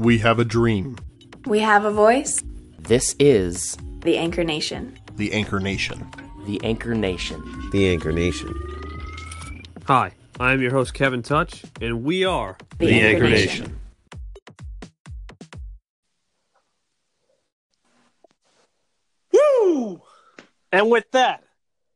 We have a dream. We have a voice. This is The Anchor Nation. The Anchor Nation. the Anchor Nation. The Anchor Nation. Hi, I am your host Kevin Touch, and we are The Anchor Nation. Woo! And with that,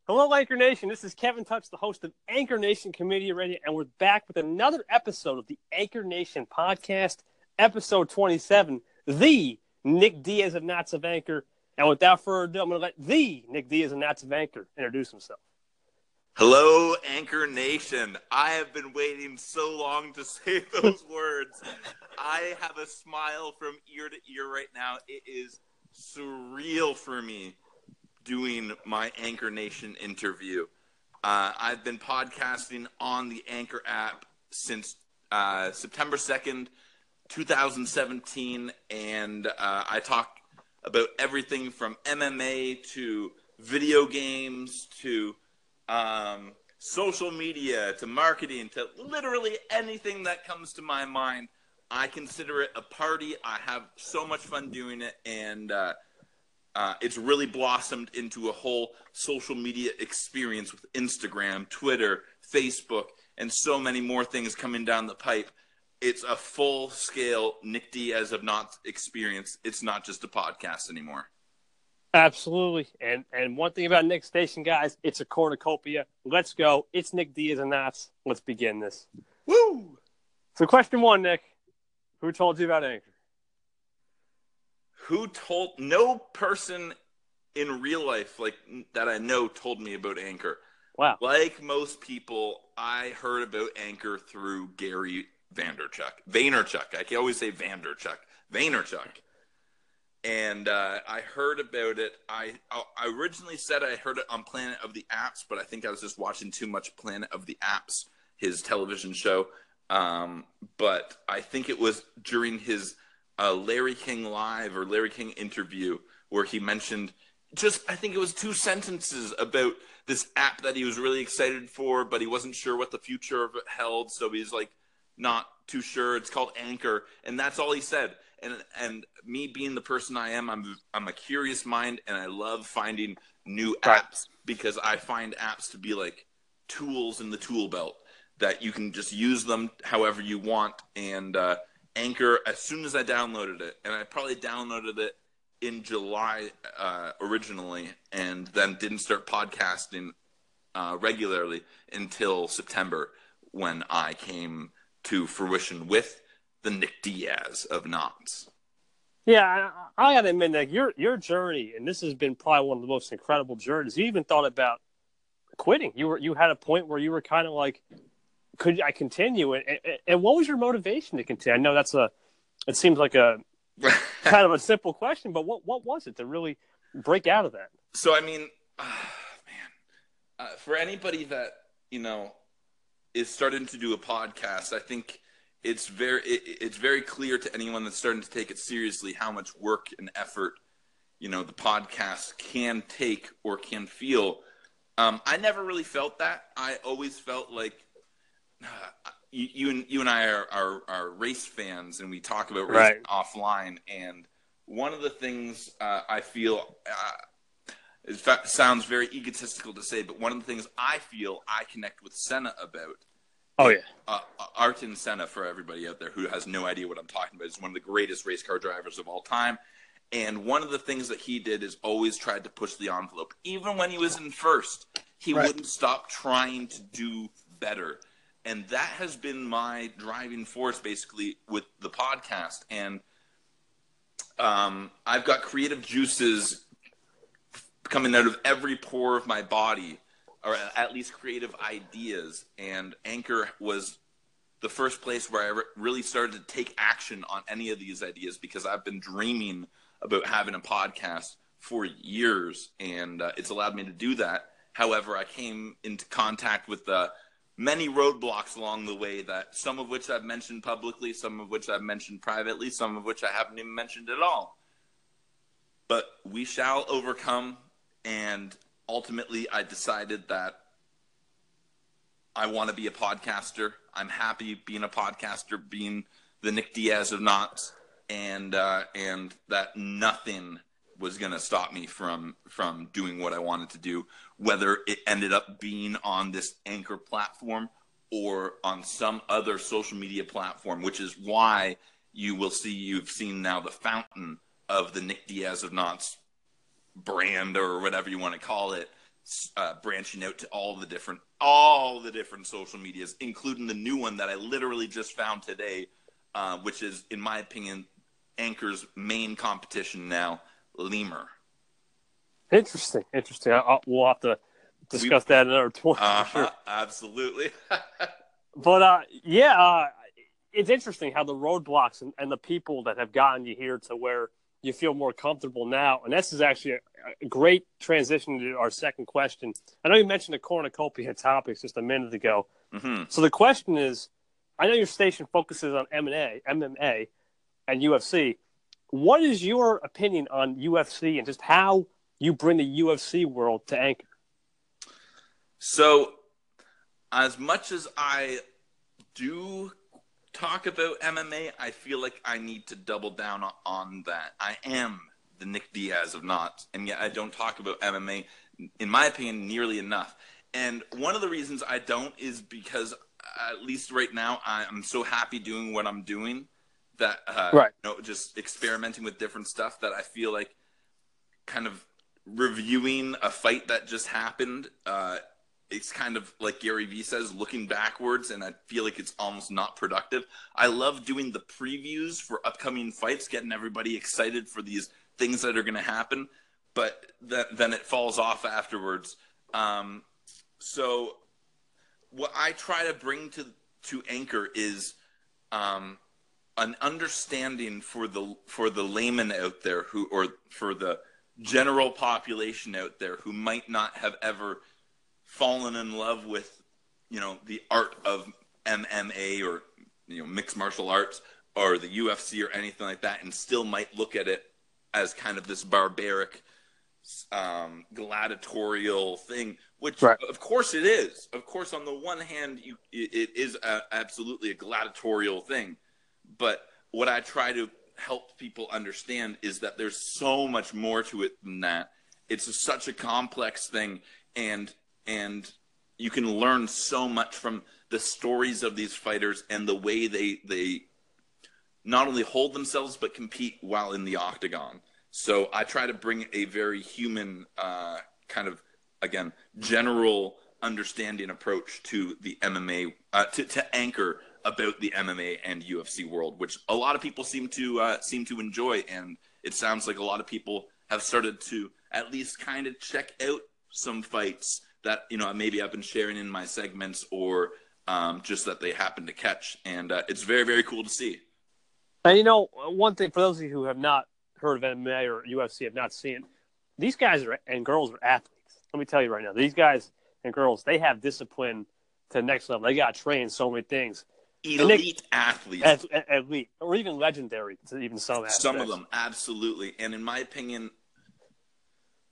hello Anchor Nation. This is Kevin Touch, the host of Anchor Nation Community Radio, and we're back with another episode of the Anchor Nation podcast, episode 27, the Nick Diaz of Nauts of Anchor. And without further ado, I'm going to let the Nick Diaz of Nauts of Anchor introduce himself. Hello, Anchor Nation. I have been waiting so long to say those words. I have a smile from ear to ear right now. It is surreal for me doing my Anchor Nation interview. Uh, I've been podcasting on the Anchor app since uh, September 2nd, 2017, and uh, I talk about everything from MMA to video games to um, social media to marketing to literally anything that comes to my mind. I consider it a party. I have so much fun doing it, and uh, uh, it's really blossomed into a whole social media experience with Instagram, Twitter, Facebook, and so many more things coming down the pipe. It's a full scale Nick Diaz of not experience. It's not just a podcast anymore. Absolutely. And and one thing about Nick Station, guys, it's a cornucopia. Let's go. It's Nick Diaz and Nauts. Let's begin this. Woo! So question one, Nick. Who told you about Anchor? who told no person in real life like that I know told me about Anchor. Wow. Like most people, I heard about Anchor through Gary Vanderchuck. Vaynerchuk. I can always say Vanderchuck. Vaynerchuk. And uh, I heard about it. I I originally said I heard it on Planet of the Apps, but I think I was just watching too much Planet of the Apps, his television show. Um, but I think it was during his uh, Larry King live or Larry King interview where he mentioned just I think it was two sentences about this app that he was really excited for, but he wasn't sure what the future of it held, so he's like not too sure. It's called Anchor, and that's all he said. And and me being the person I am, I'm I'm a curious mind, and I love finding new apps because I find apps to be like tools in the tool belt that you can just use them however you want and. uh Anchor as soon as I downloaded it, and I probably downloaded it in July uh, originally, and then didn't start podcasting uh, regularly until September when I came to fruition with the Nick Diaz of Nauts. Yeah, I, I gotta admit, Nick, your your journey, and this has been probably one of the most incredible journeys. You even thought about quitting. You were you had a point where you were kind of like, could I continue? And, and, and what was your motivation to continue? I know that's a, it seems like a kind of a simple question, but what what was it to really break out of that? So I mean, uh, man, uh, for anybody that you know is starting to do a podcast, I think it's very it, it's very clear to anyone that's starting to take it seriously how much work and effort you know the podcast can take or can feel. Um, I never really felt that. I always felt like uh, you, you and you and I are, are, are race fans, and we talk about race Right. offline. And one of the things uh, I feel uh, it fa- sounds very egotistical to say, but one of the things I feel I connect with Senna about. Oh yeah, Uh, Ayrton Senna, for everybody out there who has no idea what I'm talking about, is one of the greatest race car drivers of all time. And one of the things that he did is always tried to push the envelope. Even when he was in first, he Right. wouldn't stop trying to do better. And that has been my driving force basically with the podcast. And um, I've got creative juices coming out of every pore of my body, or at least creative ideas. And Anchor was the first place where I re- really started to take action on any of these ideas because I've been dreaming about having a podcast for years, and uh, it's allowed me to do that. However, I came into contact with uh, many roadblocks along the way that some of which I've mentioned publicly, some of which I've mentioned privately, some of which I haven't even mentioned at all. But we shall overcome, and ultimately, I decided that I want to be a podcaster. I'm happy being a podcaster, being the Nick Diaz of Nauts. and uh, and that nothing was going to stop me from from doing what I wanted to do, whether it ended up being on this anchor platform or on some other social media platform, which is why you will see you've seen now the fountain of the Nick Diaz of Nauts brand or whatever you want to call it, uh, branching out to all the different all the different social medias, including the new one that I literally just found today, uh, which is, in my opinion, Anchor's main competition now, Lemur. Interesting, interesting. I, I, we'll have to discuss We- that another point. Uh-huh, for sure. Absolutely. But uh, yeah, uh, it's interesting how the roadblocks and, and the people that have gotten you here to where you feel more comfortable now. And this is actually a, a great transition to our second question. I know you mentioned the cornucopia of topics just a minute ago. hmm So the question is, I know your station focuses on M&A, MMA, and UFC. What is your opinion on UFC and just how you bring the UFC world to Anchor? So, as much as I do talk about MMA, I feel like I need to double down on, that. I am the Nick Diaz of Nauts, and yet I don't talk about MMA, in my opinion, nearly enough. And one of the reasons I don't is because, at least right now, I'm so happy doing what I'm doing that, uh, Right. you know, just experimenting with different stuff that I feel like kind of reviewing a fight that just happened. Uh, it's kind of like Gary Vee says, looking backwards, and I feel like it's almost not productive. I love doing the previews for upcoming fights, getting everybody excited for these things that are going to happen, but th- then it falls off afterwards. Um, so, what I try to bring to to Anchor is um, an understanding for the for the layman out there who, or for the general population out there who might not have ever fallen in love with you know the art of MMA or you know mixed martial arts or the UFC or anything like that, and still might look at it as kind of this barbaric, um, gladiatorial thing. Which Right. of course it is. Of course, on the one hand, you it, is a, absolutely a gladiatorial thing, but what I try to help people understand is that there's so much more to it than that. It's a, such a complex thing, and and you can learn so much from the stories of these fighters and the way they they not only hold themselves but compete while in the octagon. So I try to bring a very human uh, kind of again general understanding approach to the MMA uh, to, to anchor about the MMA and UFC world, which a lot of people seem to uh, seem to enjoy, and it sounds like a lot of people have started to at least kind of check out some fights that you know maybe I've been sharing in my segments or um, just that they happen to catch, and uh, it's very very cool to see. And you know, one thing for those of you who have not heard of MMA or UFC, have not seen these guys are and girls are athletes. Let me tell you right now, these guys and girls, they have discipline to the next level. They got trained so many things, Elite athletes, as, as elite or even legendary to even some aspects. some of them absolutely, and in my opinion,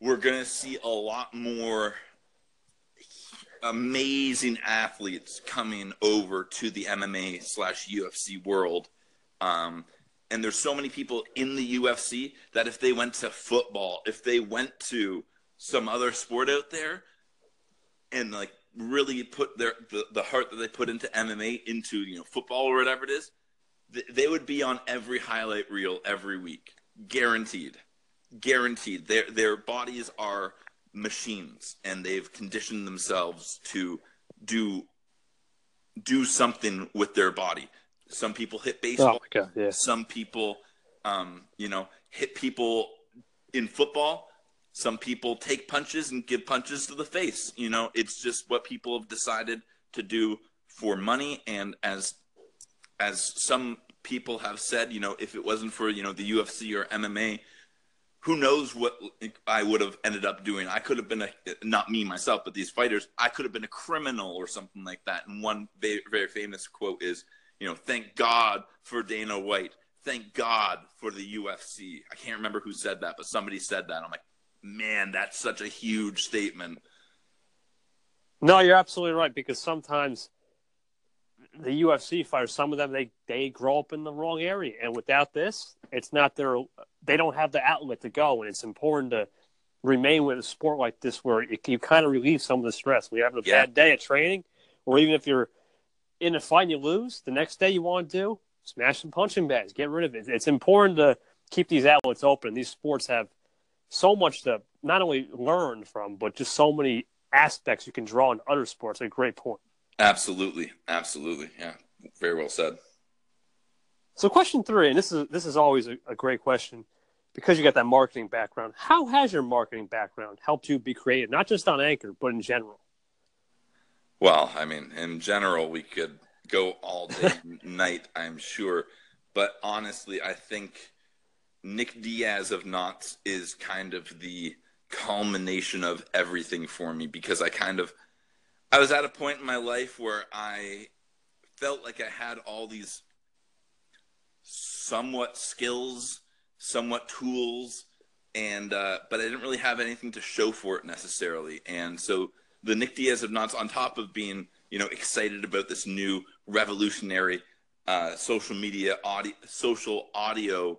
we're gonna see a lot more amazing athletes coming over to the MMA slash UFC world. Um, and there's so many people in the UFC that if they went to football, if they went to some other sport out there, and like really put their the, the heart that they put into MMA into you know football or whatever it is, th- they would be on every highlight reel every week, guaranteed, guaranteed. Their their bodies are machines, and they've conditioned themselves to do do something with their body. Some people hit Oh baseball. god, yeah. Some people, um, you know, hit people in football. Some people take punches and give punches to the face. You know, it's just what people have decided to do for money. And as as some people have said, you know, if it wasn't for you know the UFC or MMA, who knows what I would have ended up doing? I could have been a not me myself, but these fighters. I could have been a criminal or something like that. And one very, very famous quote is, you know, thank God for Dana White. Thank God for the UFC. I can't remember who said that, but somebody said that. I'm like, man, that's such a huge statement. No, you're absolutely right because sometimes the UFC fighters, some of them they they grow up in the wrong area, and without this, it's not their. They don't have the outlet to go, and it's important to remain with a sport like this where it, you kind of relieve some of the stress. When you're having a Yeah. bad day at training, or even if you're in a fight and you lose, the next day you want to do smash some punching bags, get rid of it. It's important to keep these outlets open. These sports have so much to not only learn from, but just so many aspects you can draw in other sports. A great point. Absolutely, absolutely. Yeah, very well said. So, question three, and this is this is always a, a great question because you got that marketing background. How has your marketing background helped you be creative, not just on Anchor, but in general? Well, I mean, in general, we could go all day, night, I'm sure. But honestly, I think Nick Diaz of Nauts is kind of the culmination of everything for me because I kind of, I was at a point in my life where I felt like I had all these somewhat skills, somewhat tools, and uh, but I didn't really have anything to show for it necessarily. And so the Nick Diaz of Nauts, on top of being you know excited about this new revolutionary uh, social media audio, social audio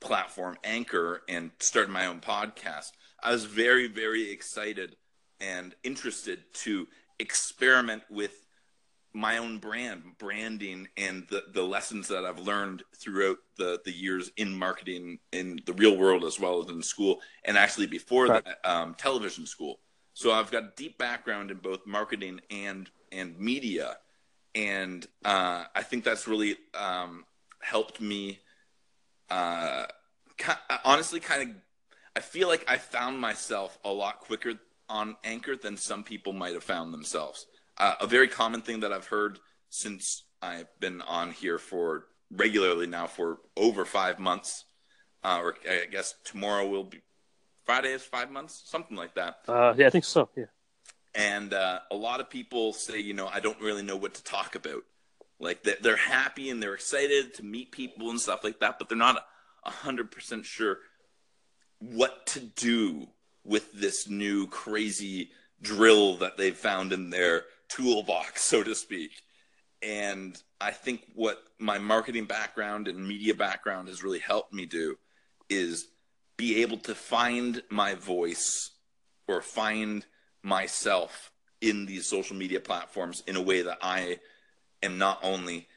platform Anchor, and started my own podcast, I was very very excited and interested to experiment with my own brand, branding, and the, the lessons that I've learned throughout the, the years in marketing in the real world as well as in school, and actually before Right. that, um, television school. So I've got a deep background in both marketing and and media, and uh, I think that's really um, helped me. Uh, honestly, kind of, I feel like I found myself a lot quicker on Anchor than some people might have found themselves uh, a very common thing that I've heard since I've been on here for regularly now for over five months, uh, or I guess tomorrow will be Friday is five months, something like that. Uh, yeah, I think so. Yeah. And uh, a lot of people say, you know, I don't really know what to talk about. Like they're happy and they're excited to meet people and stuff like that, but they're not a hundred percent sure what to do with this new crazy drill that they've found in their toolbox, so to speak. And I think what my marketing background and media background has really helped me do is be able to find my voice or find myself in these social media platforms in a way that I am not only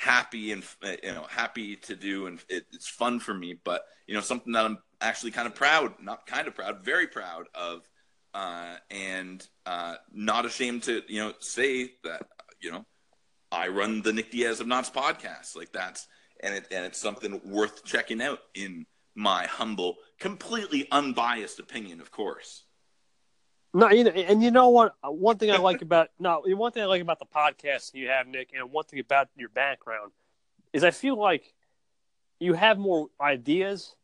happy and you know happy to do and it, it's fun for me but you know something that i'm actually kind of proud not kind of proud very proud of uh, and uh, not ashamed to you know say that you know i run the nick diaz of nauts podcast like that's and it and it's something worth checking out in my humble completely unbiased opinion of course No, you know, and you know what? One thing I like about no, one thing I like about the podcast you have, Nick, and one thing about your background is I feel like you have more ideas,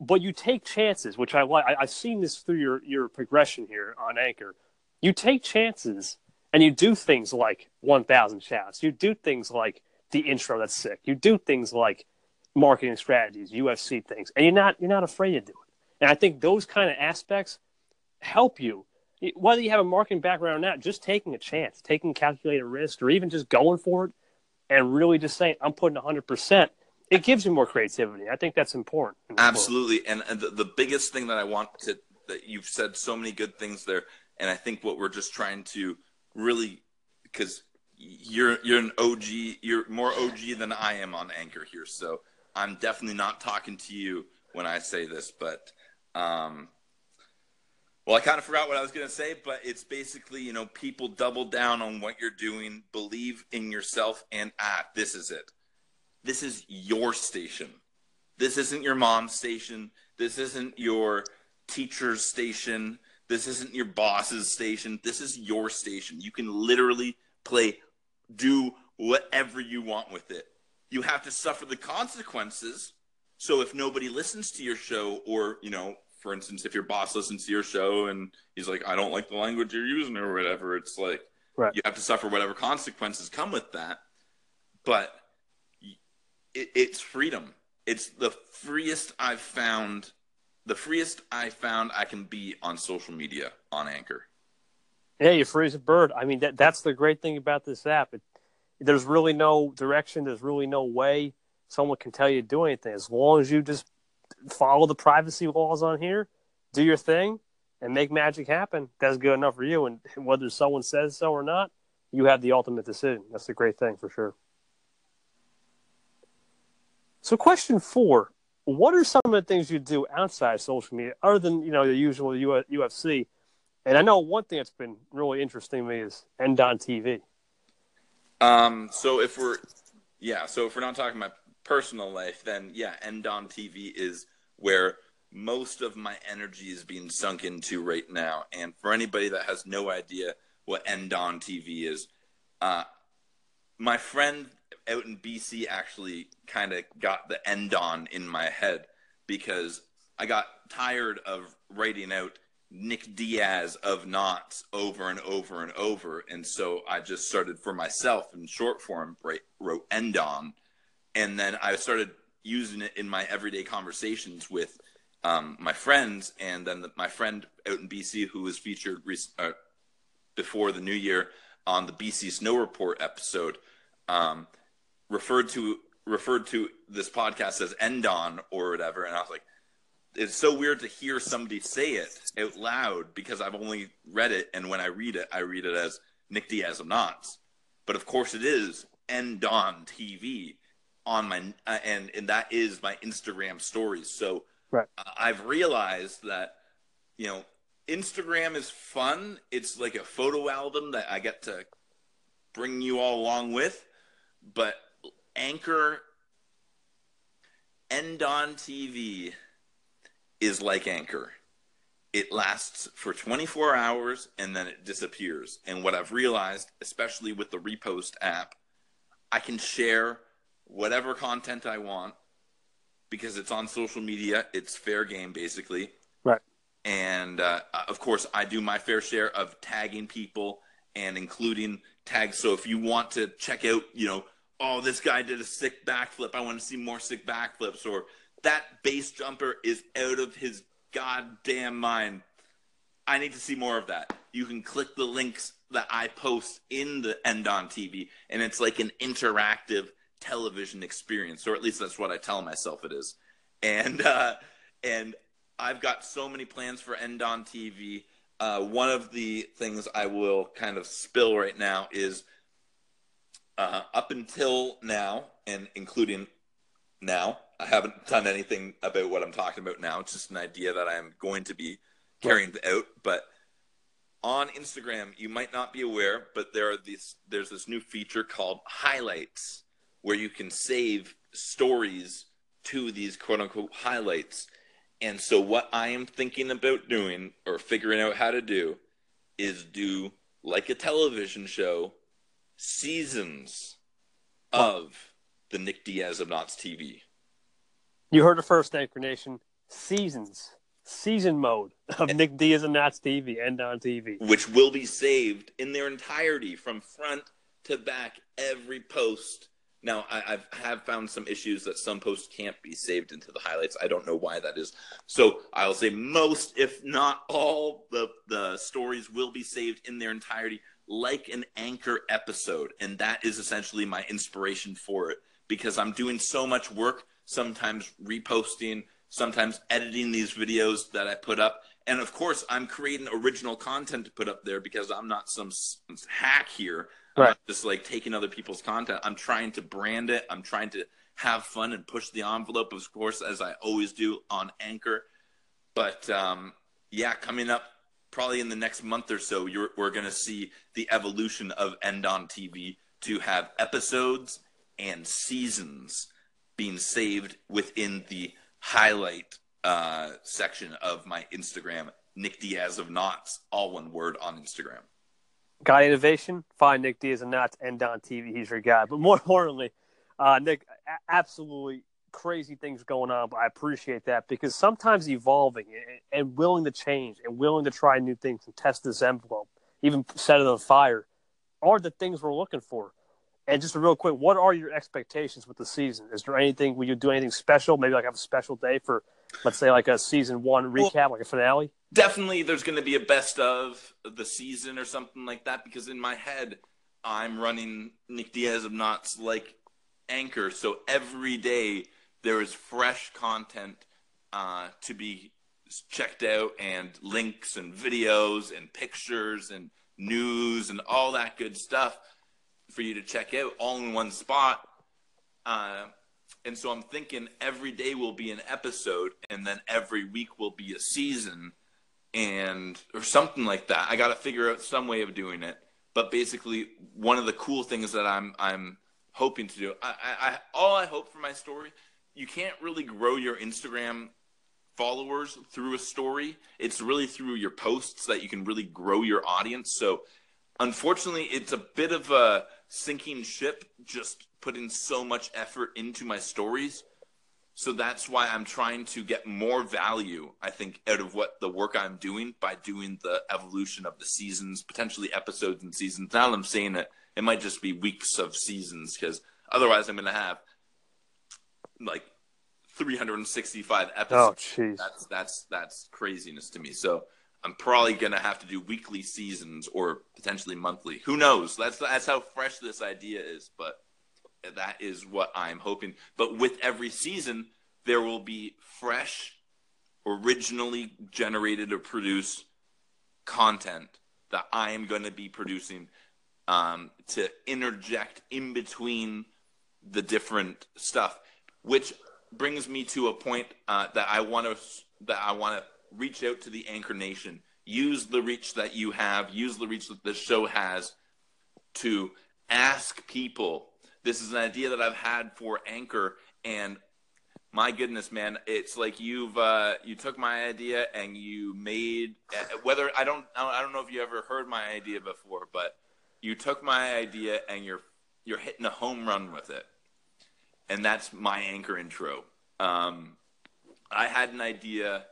but you take chances, which I like. I've seen this through your your progression here on Anchor. You take chances and you do things like one thousand shouts. You do things like the intro that's sick. You do things like marketing strategies, UFC things, and you're not you're not afraid to do it. And I think those kind of aspects help you whether you have a marketing background or not just taking a chance taking calculated risk or even just going for it and really just saying i'm putting 100% it gives you more creativity i think that's important. Absolutely, and, and the, the biggest thing that I want to that you've said so many good things there, and I think what we're just trying to really because you're you're an OG, you're more OG than I am on Anchor here, so I'm definitely not talking to you when I say this, but um, well, I kind of forgot what I was going to say, but it's basically, you know, people double down on what you're doing, believe in yourself, and ah, this is it. This is your station. This isn't your mom's station. This isn't your teacher's station. This isn't your boss's station. This is your station. You can literally play, do whatever you want with it. You have to suffer the consequences. So if nobody listens to your show, or, you know, for instance, if your boss listens to your show and he's like, I don't like the language you're using or whatever, it's like Right. you have to suffer whatever consequences come with that. But it, it's freedom. It's the freest I've found, the freest I found I can be on social media on Anchor. yeah you're free as a bird i mean that, that's the great thing about this app it, there's really no direction. There's really no way someone can tell you to do anything as long as you just follow the privacy laws on here, do your thing, and make magic happen. That's good enough for you. And whether someone says so or not, you have the ultimate decision. That's a great thing for sure. So, question four: What are some of the things you do outside social media, other than you know the usual UFC? And I know one thing that's been really interesting to me is NDON TV. Um. So if we're, yeah. So if we're not talking about personal life, then yeah, NDON TV is where most of my energy is being sunk into right now. And for anybody that has no idea what NDON TV is, uh, my friend out in BC actually kind of got the end on in my head because I got tired of writing out Nick Diaz of Nauts over and over and over. And so I just started for myself in short form, write, wrote end on. And then I started using it in my everyday conversations with um, my friends. And then the, my friend out in BC who was featured re- uh, before the new year on the BC Snow Report episode um, referred to referred to this podcast as NDON or whatever. And I was like, it's so weird to hear somebody say it out loud because I've only read it, and when I read it, I read it as Nick Diaz of Nauts. But of course, it is Endon TV on my uh, and and that is my Instagram stories. So right. I've realized that you know Instagram is fun. It's like a photo album that I get to bring you all along with, but Anchor NDON TV is like Anchor. It lasts for 24 hours and then it disappears. And what I've realized, especially with the Repost app, I can share whatever content I want because it's on social media. It's fair game, basically. Right. And uh, of course, I do my fair share of tagging people and including tags. So if you want to check out, you know, oh, this guy did a sick backflip. I want to see more sick backflips. Or that base jumper is out of his goddamn mind. I need to see more of that. You can click the links that I post in the NDON TV, and it's like an interactive television experience, or at least that's what I tell myself it is. And uh, and I've got so many plans for NDON TV. Uh, one of the things I will kind of spill right now is uh, up until now, and including now, I haven't done anything about what I'm talking about now. It's just an idea that I'm going to be carrying out. But on Instagram, you might not be aware, but there are these. There's this new feature called highlights, where you can save stories to these quote unquote highlights. And so, what I am thinking about doing or figuring out how to do is do like a television show seasons of the Nick Diaz of Nauts TV. You heard it first, Anchor Nation. Seasons, season mode of Nick Diaz and Nauts TV, and on TV. Which will be saved in their entirety from front to back, every post. Now, I, I've have found some issues that some posts can't be saved into the highlights. I don't know why that is. So I'll say most, if not all, the the stories will be saved in their entirety, like an anchor episode, and that is essentially my inspiration for it because I'm doing so much work, sometimes reposting, sometimes editing these videos that I put up. And of course, I'm creating original content to put up there because I'm not some hack here. I'm right. just like taking other people's content. I'm trying to brand it. I'm trying to have fun and push the envelope, of course, as I always do on Anchor. But um, yeah, coming up probably in the next month or so, we're going to see the evolution of NDON TV to have episodes and seasons being saved within the highlight uh, section of my Instagram, Nick Diaz of Nauts, all one word on Instagram. Got innovation? Find Nick Diaz of Nauts and on TV. He's your guy. But more importantly, uh, Nick, absolutely crazy things going on, but I appreciate that because sometimes evolving and willing to change and willing to try new things and test this envelope, even set it on fire, are the things we're looking for. And just a real quick, what are your expectations with the season? Is there anything? Will you do anything special? Maybe like have a special day for, let's say, like a season one recap, well, like a finale. Definitely, there's going to be a best of the season or something like that. Because in my head, I'm running Nick Diaz of Nauts like anchor, so every day there is fresh content uh, to be checked out, and links and videos and pictures and news and all that good stuff for you to check out all in one spot. Uh, and so I'm thinking every day will be an episode, and then every week will be a season, and or something like that. I got to figure out some way of doing it. But basically, one of the cool things that I'm I'm hoping to do, I, I, all I hope for my story, you can't really grow your Instagram followers through a story. It's really through your posts that you can really grow your audience. So, unfortunately, it's a bit of a sinking ship just putting so much effort into my stories. So that's why I'm trying to get more value, I think, out of what the work I'm doing by doing the evolution of the seasons, potentially episodes and seasons. Now I'm saying it, it might just be weeks of seasons because otherwise I'm going to have like 365 episodes. Oh, jeez. that's that's that's craziness to me. So I'm probably gonna have to do weekly seasons or potentially monthly. Who knows? That's that's how fresh this idea is, but that is what I'm hoping. But with every season, there will be fresh, originally generated or produced content that I am going to be producing um, to interject in between the different stuff, which brings me to a point uh, that I want to that I want to reach out to the Anchor Nation. Use the reach that you have. Use the reach that this show has to ask people. This is an idea that I've had for Anchor, and my goodness, man, it's like you've uh, you took my idea and you made uh, whether I don't I don't know if you ever heard my idea before, but you took my idea and you're you're hitting a home run with it, and that's my Anchor intro. Um, I had an idea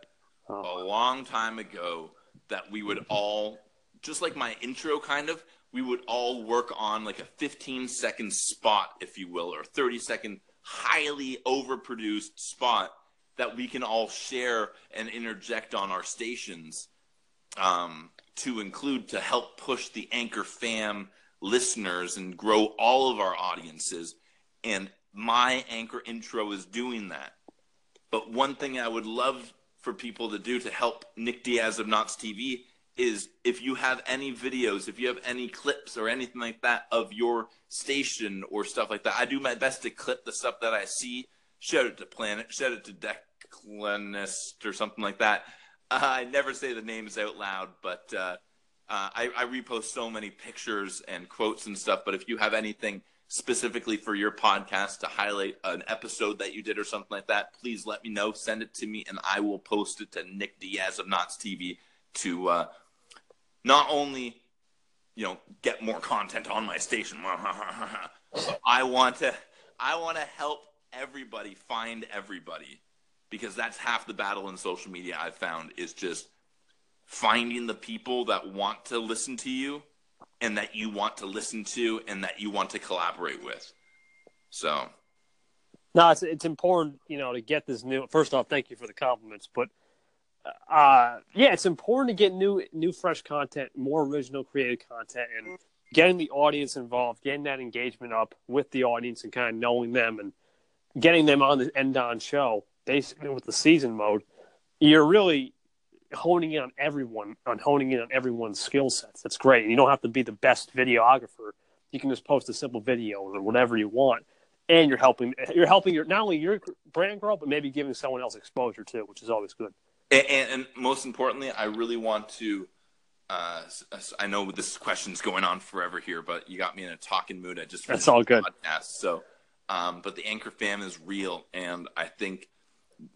a long time ago that we would all just like my intro kind of we would all work on like a 15 second spot if you will or 30 second highly overproduced spot that we can all share and interject on our stations um, to include to help push the anchor fam listeners and grow all of our audiences and my anchor intro is doing that but one thing I would love for people to do to help Nick Diaz of Nauts TV is if you have any videos, if you have any clips or anything like that of your station or stuff like that, I do my best to clip the stuff that I see. Shout it to Planet, shout it to Declanist or something like that. Uh, I never say the names out loud, but uh, uh, I, I repost so many pictures and quotes and stuff. But if you have anything specifically for your podcast to highlight an episode that you did or something like that, please let me know. Send it to me, and I will post it to Nick Diaz of Nauts TV to uh, not only you know get more content on my station. I want to I want to help everybody find everybody because that's half the battle in social media I've found is just finding the people that want to listen to you and that you want to listen to and that you want to collaborate with. So, No, it's it's important, you know, to get this new. First off, thank you for the compliments, but uh, yeah, it's important to get new, new, fresh content, more original, creative content, and getting the audience involved, getting that engagement up with the audience, and kind of knowing them and getting them on the end on show, basically with the season mode. You're really honing in on everyone, on honing in on everyone's skill sets. That's great. And you don't have to be the best videographer. You can just post a simple video or whatever you want and you're helping you're helping your not only your brand grow but maybe giving someone else exposure too which is always good and, and, and most importantly, I really want to. Uh, I know this question's going on forever here, but you got me in a talking mood. I just That's all good. Podcast, so, um, but the Anchor fam is real, and I think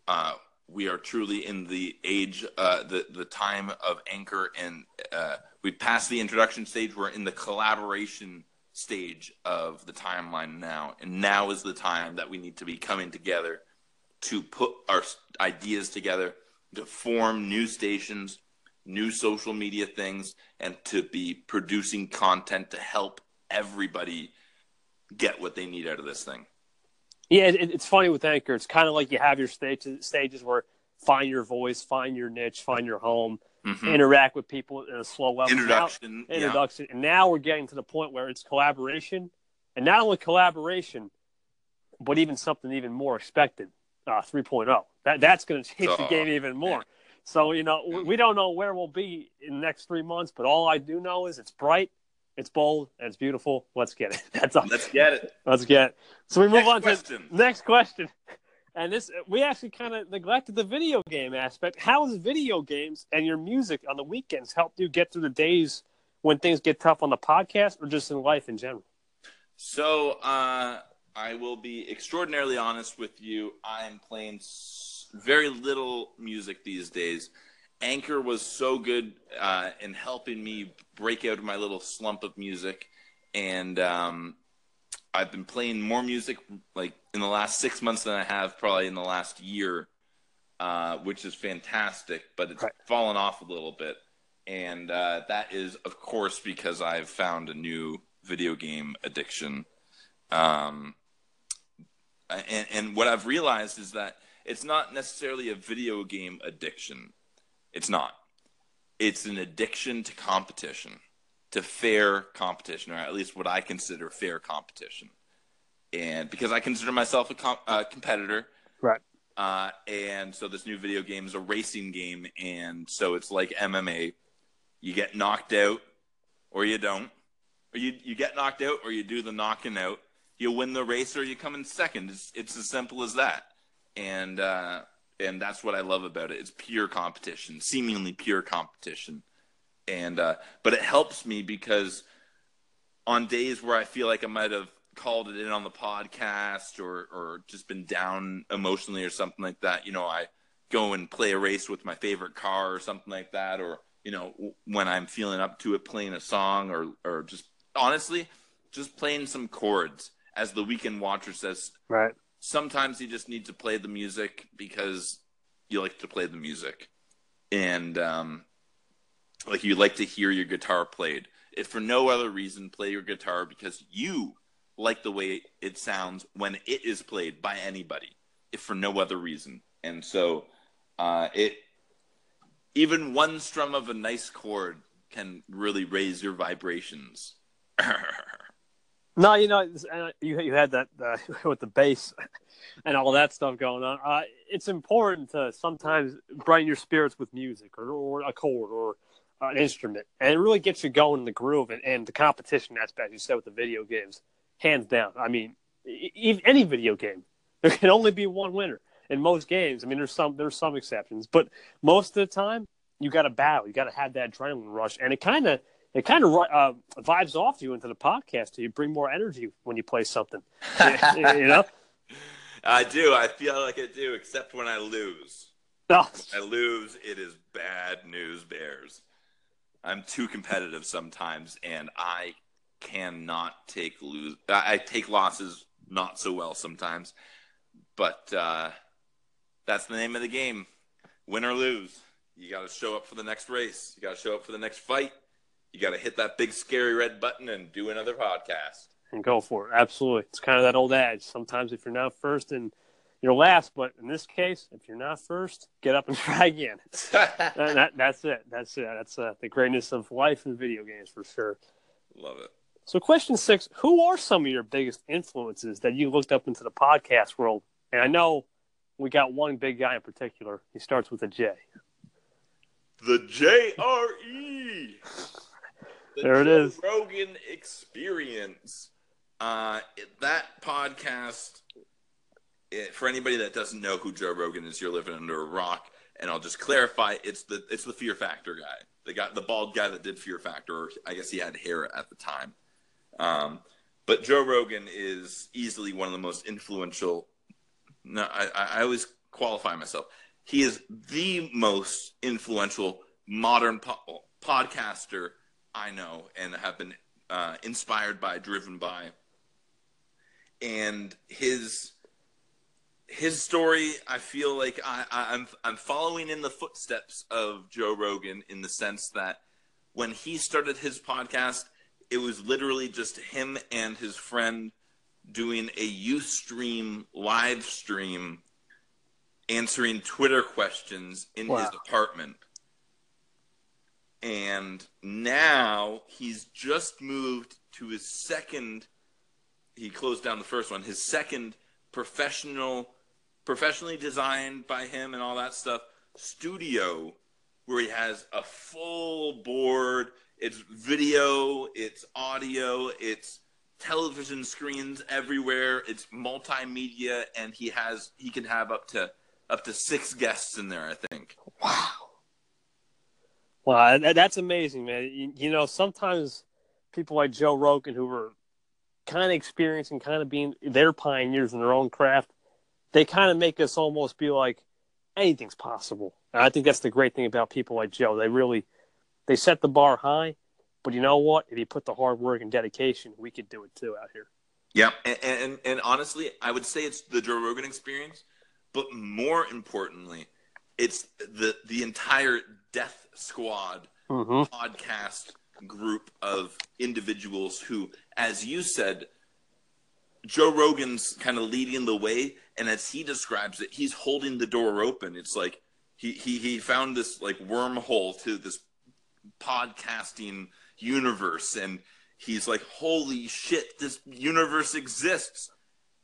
uh, we are truly in the age, uh, the the time of Anchor, and uh, we passed the introduction stage. We're in the collaboration stage of the timeline now, and now is the time that we need to be coming together to put our ideas together to form new stations, new social media things, and to be producing content to help everybody get what they need out of this thing. Yeah it, it's funny with anchor it's kind of like you have your stages stages where find your voice find your niche find your home Mhm. interact with people in a slow level. Now- Introduction. yeah. introduction. And now we're getting to the point where it's collaboration, and not only collaboration, but even something even more expected, uh, 3.0. That that's going to change the game even more. So you know we, we don't know where we'll be in the next three months, but all I do know is it's bright, it's bold, and it's beautiful. Let's get it. That's all. Let's get it. Let's get it. So we move Next on question. to next question. And this we actually kind of neglected the video game aspect. How has video games and your music on the weekends helped you get through the days when things get tough on the podcast or just in life in general? So uh, I will be extraordinarily honest with you. I am playing very little music these days. Anchor was so good uh, in helping me break out of my little slump of music, and um, I've been playing more music like in the last six months than I have probably in the last year, uh, which is fantastic. But it's Right. fallen off a little bit, and uh, that is, of course, because I've found a new video game addiction. Um, and, and what I've realized is that it's not necessarily a video game addiction. It's not. It's an addiction to competition, to fair competition, or at least what I consider fair competition. And because I consider myself a com- uh, competitor, Right. uh, and so this new video game is a racing game, and so it's like MMA. You get knocked out, or you don't, or you you get knocked out, or you do the knocking out. You win the race, or you come in second. It's it's as simple as that, and uh, and that's what I love about it. It's pure competition, seemingly pure competition, and uh, but it helps me because on days where I feel like I might have called it in on the podcast or or just been down emotionally or something like that, you know, I go and play a race with my favorite car or something like that, or you know, when I'm feeling up to it, playing a song or or just honestly, just playing some chords. As the weekend watcher says, Right. Sometimes you just need to play the music because you like to play the music. And um, like you like to hear your guitar played. If for no other reason play your guitar because you like the way it sounds when it is played by anybody if for no other reason. And so uh, it even one strum of a nice chord can really raise your vibrations No, you know, uh, you you had that uh, with the bass and all that stuff going on. Uh, it's important to sometimes brighten your spirits with music or, or a chord or an instrument, and it really gets you going in the groove and, and the competition aspect. You said with the video games, hands down. I mean, e- any video game, there can only be one winner in most games. I mean, there's some there's some exceptions, but most of the time, you got to battle. You got to have that adrenaline rush, and it kind of it kind of uh, vibes off you into the podcast. You bring more energy when you play something. you know? i do i feel like i do except when i lose No. I lose, it is bad news bears. I'm too competitive sometimes, and I cannot take lose. I I take losses not so well sometimes, but uh, that's the name of the game. Win or lose, you got to show up for the next race. You got to show up for the next fight. You got to hit that big scary red button and do another podcast. and go for it. Absolutely. It's kind of that old adage. Sometimes if you're not first and you're last, but in this case, if you're not first, get up and try again. that, that- that's it. That's it. That's uh, the greatness of life and video games for sure. Love it. So, question six Who are some of your biggest influences that you looked up into the podcast world? And I know we got one big guy in particular. He starts with a J. The JRE. The There it Joe is. Rogan Experience. Uh, that podcast, it, for anybody that doesn't know who Joe Rogan is, you're living under a rock. And I'll just clarify: it's the it's the Fear Factor guy, the guy, the bald guy that did Fear Factor. Or I guess he had hair at the time. Um, but Joe Rogan is easily one of the most influential. No, I, I I always qualify myself. He is the most influential modern po- podcaster I know and have been uh, inspired by, driven by. And his his story, I feel like I, I, I'm I'm following in the footsteps of Joe Rogan in the sense that when he started his podcast, it was literally just him and his friend doing a UStream live stream answering Twitter questions in his apartment. And now he's just moved to his second. He closed down the first one. His second professional, professionally designed by him and all that stuff studio, where he has a full board. It's video, it's audio, it's television screens everywhere. It's multimedia, and he has he can have up to up to six guests in there. I think. Wow. Wow, that, that's amazing, man. You, know, sometimes people like Joe Rogan, who were kind of experiencing, kind of being they're pioneers in their own craft, they kind of make us almost be like anything's possible. And I think that's the great thing about people like Joe. They really they set the bar high, but you know what? If you put the hard work and dedication, we could do it too out here. Yeah, and, and and honestly, I would say it's the Joe Rogan experience, but more importantly, it's the the entire Death Squad Mm-hmm. podcast group of individuals who, as you said, Joe Rogan's kind of leading the way, and as he describes it, he's holding the door open. It's like he he he found this like wormhole to this podcasting universe, and he's like, "Holy shit, this universe exists!"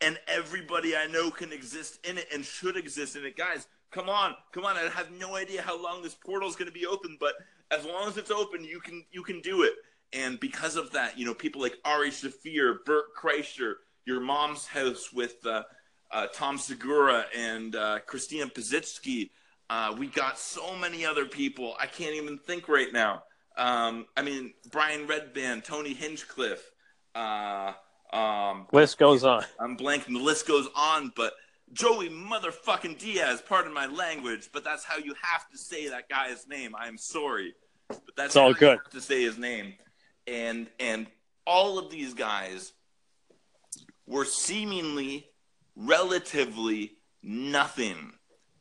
And everybody I know can exist in it and should exist in it, guys. Come on, come on! I have no idea how long this portal is going to be open, but as long as it's open, you can you can do it. And because of that, you know, people like Ari Shaffir, Bert Kreischer, Your Mom's House with uh, uh, Tom Segura and uh, Christina Pazsitzky. Uh, we got so many other people. I can't even think right now. Um, I mean, Brian Redban, Tony Hinchcliffe. Uh, um, List goes on. I'm blanking. The list goes on, but Joey motherfucking Diaz, pardon my language, but that's how you have to say that guy's name. I'm sorry, but that's It's all how you good. have to say his name. And and all of these guys were seemingly relatively nothing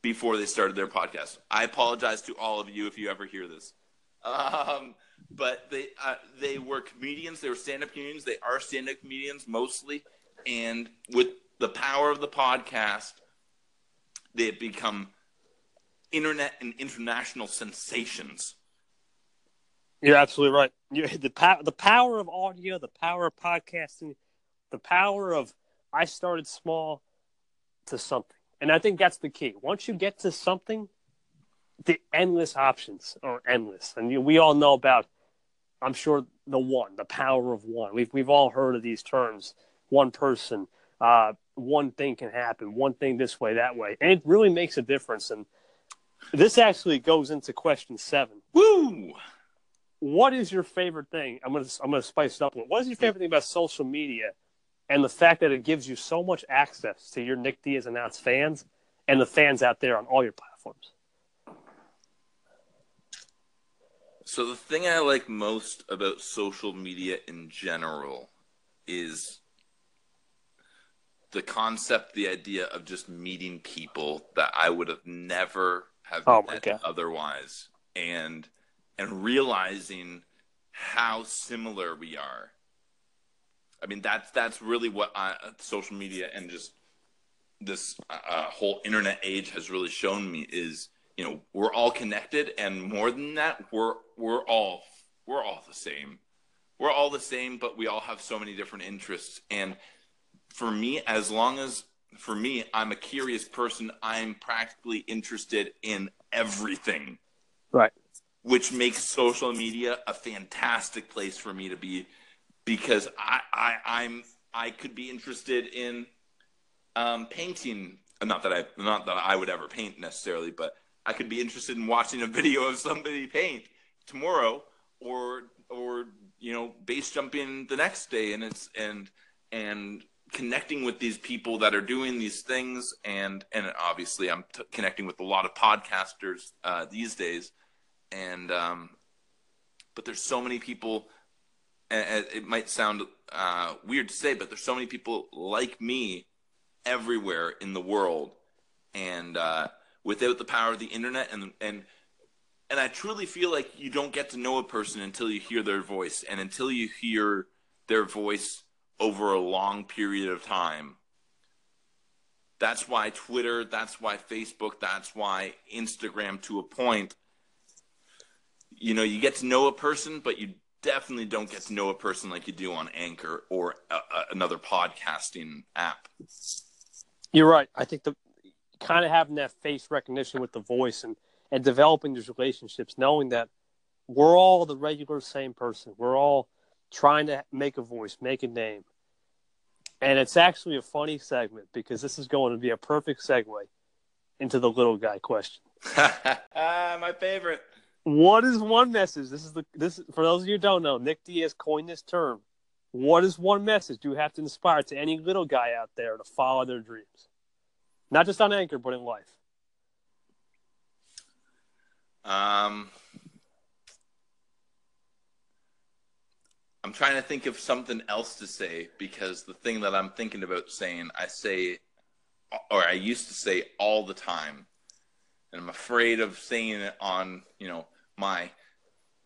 before they started their podcast. I apologize to all of you if you ever hear this. Um, but they uh, they were comedians. They were stand-up comedians. They are stand-up comedians mostly, and with the power of the podcast, they have become internet and international sensations. You're absolutely right. You the power, the power of audio, the power of podcasting, the power of I started small to something, and I think that's the key. Once you get to something, the endless options are endless, and we all know about. I'm sure the one, the power of one. We've we've all heard of these terms. One person, uh, one thing can happen. One thing this way, that way, and it really makes a difference. And this actually goes into question seven Woo! what is your favorite thing? I'm gonna I'm gonna spice it up. What is your favorite thing about social media, and the fact that it gives you so much access to your Nick Diaz announced fans and the fans out there on all your platforms? So the thing I like most about social media in general is the concept, the idea of just meeting people that I would have never have Oh met God. otherwise, and and realizing how similar we are. I mean, that's that's really what I, social media and just this uh, whole internet age has really shown me is you know we're all connected and more than that we're we're all we're all the same we're all the same but we all have so many different interests and for me as long as for me i'm a curious person i'm practically interested in everything Right. which makes social media a fantastic place for me to be because I, I I'm I could be interested in um, painting. Not that I not that I would ever paint necessarily, but I could be interested in watching a video of somebody paint tomorrow, or or you know base jumping the next day, and it's and and connecting with these people that are doing these things, and and obviously I'm t- connecting with a lot of podcasters uh, these days, and um, but there's so many people and it might sound uh, weird to say, but there's so many people like me everywhere in the world, and uh, without the power of the internet, and and and I truly feel like you don't get to know a person until you hear their voice, and until you hear their voice over a long period of time. That's why Twitter, that's why Facebook, that's why Instagram to a point you know you get to know a person, but you definitely don't get to know a person like you do on Anchor or a, a, another podcasting app. You're right. I think the kind of having that face recognition with the voice and and developing these relationships, knowing that we're all the regular same person. We're all trying to make a voice, make a name. And it's actually a funny segment because this is going to be a perfect segue into the little guy question. ah, my favorite. What is one message? This is the this for those of you who don't know, Nick Diaz coined this term. What is one message you have to inspire to any little guy out there to follow their dreams? Not just on Anchor, but in life. Um, I'm trying to think of something else to say because the thing that I'm thinking about saying, I say, or I used to say all the time, and I'm afraid of saying it on, you know, my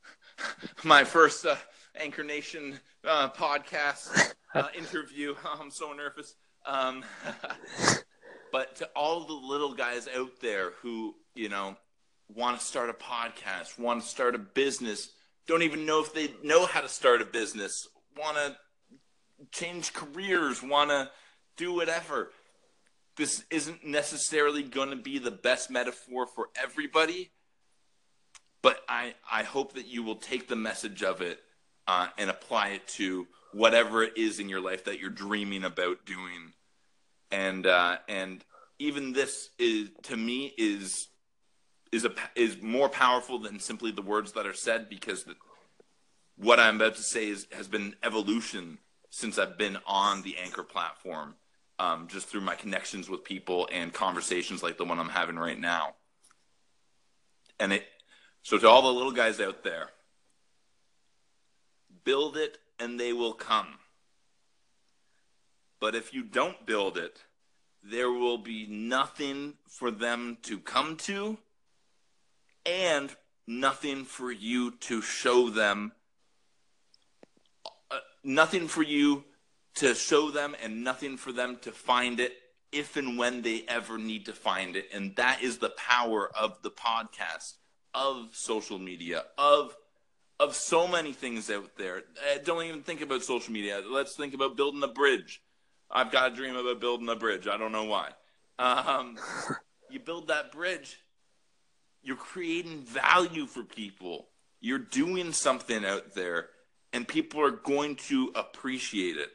my first uh, Anchor Nation uh, podcast uh, interview. I'm so nervous. Um, but to all the little guys out there who, you know, want to start a podcast, want to start a business, don't even know if they know how to start a business, want to change careers, want to do whatever. This isn't necessarily going to be the best metaphor for everybody, but I, I hope that you will take the message of it uh, and apply it to whatever it is in your life that you're dreaming about doing. And uh, and even this is to me is is a is more powerful than simply the words that are said because the, what I'm about to say is has been evolution since I've been on the Anchor platform, um, just through my connections with people and conversations like the one I'm having right now. And it, so to all the little guys out there, build it and they will come. But if you don't build it, there will be nothing for them to come to and nothing for you to show them uh, nothing for you to show them and nothing for them to find it if and when they ever need to find it. And that is the power of the podcast of social media of of so many things out there. Uh, don't even think about social media. Let's think about building a bridge. I've got a dream about building a bridge. I don't know why. Um, you build that bridge you're creating value for people. You're doing something out there, and people are going to appreciate it,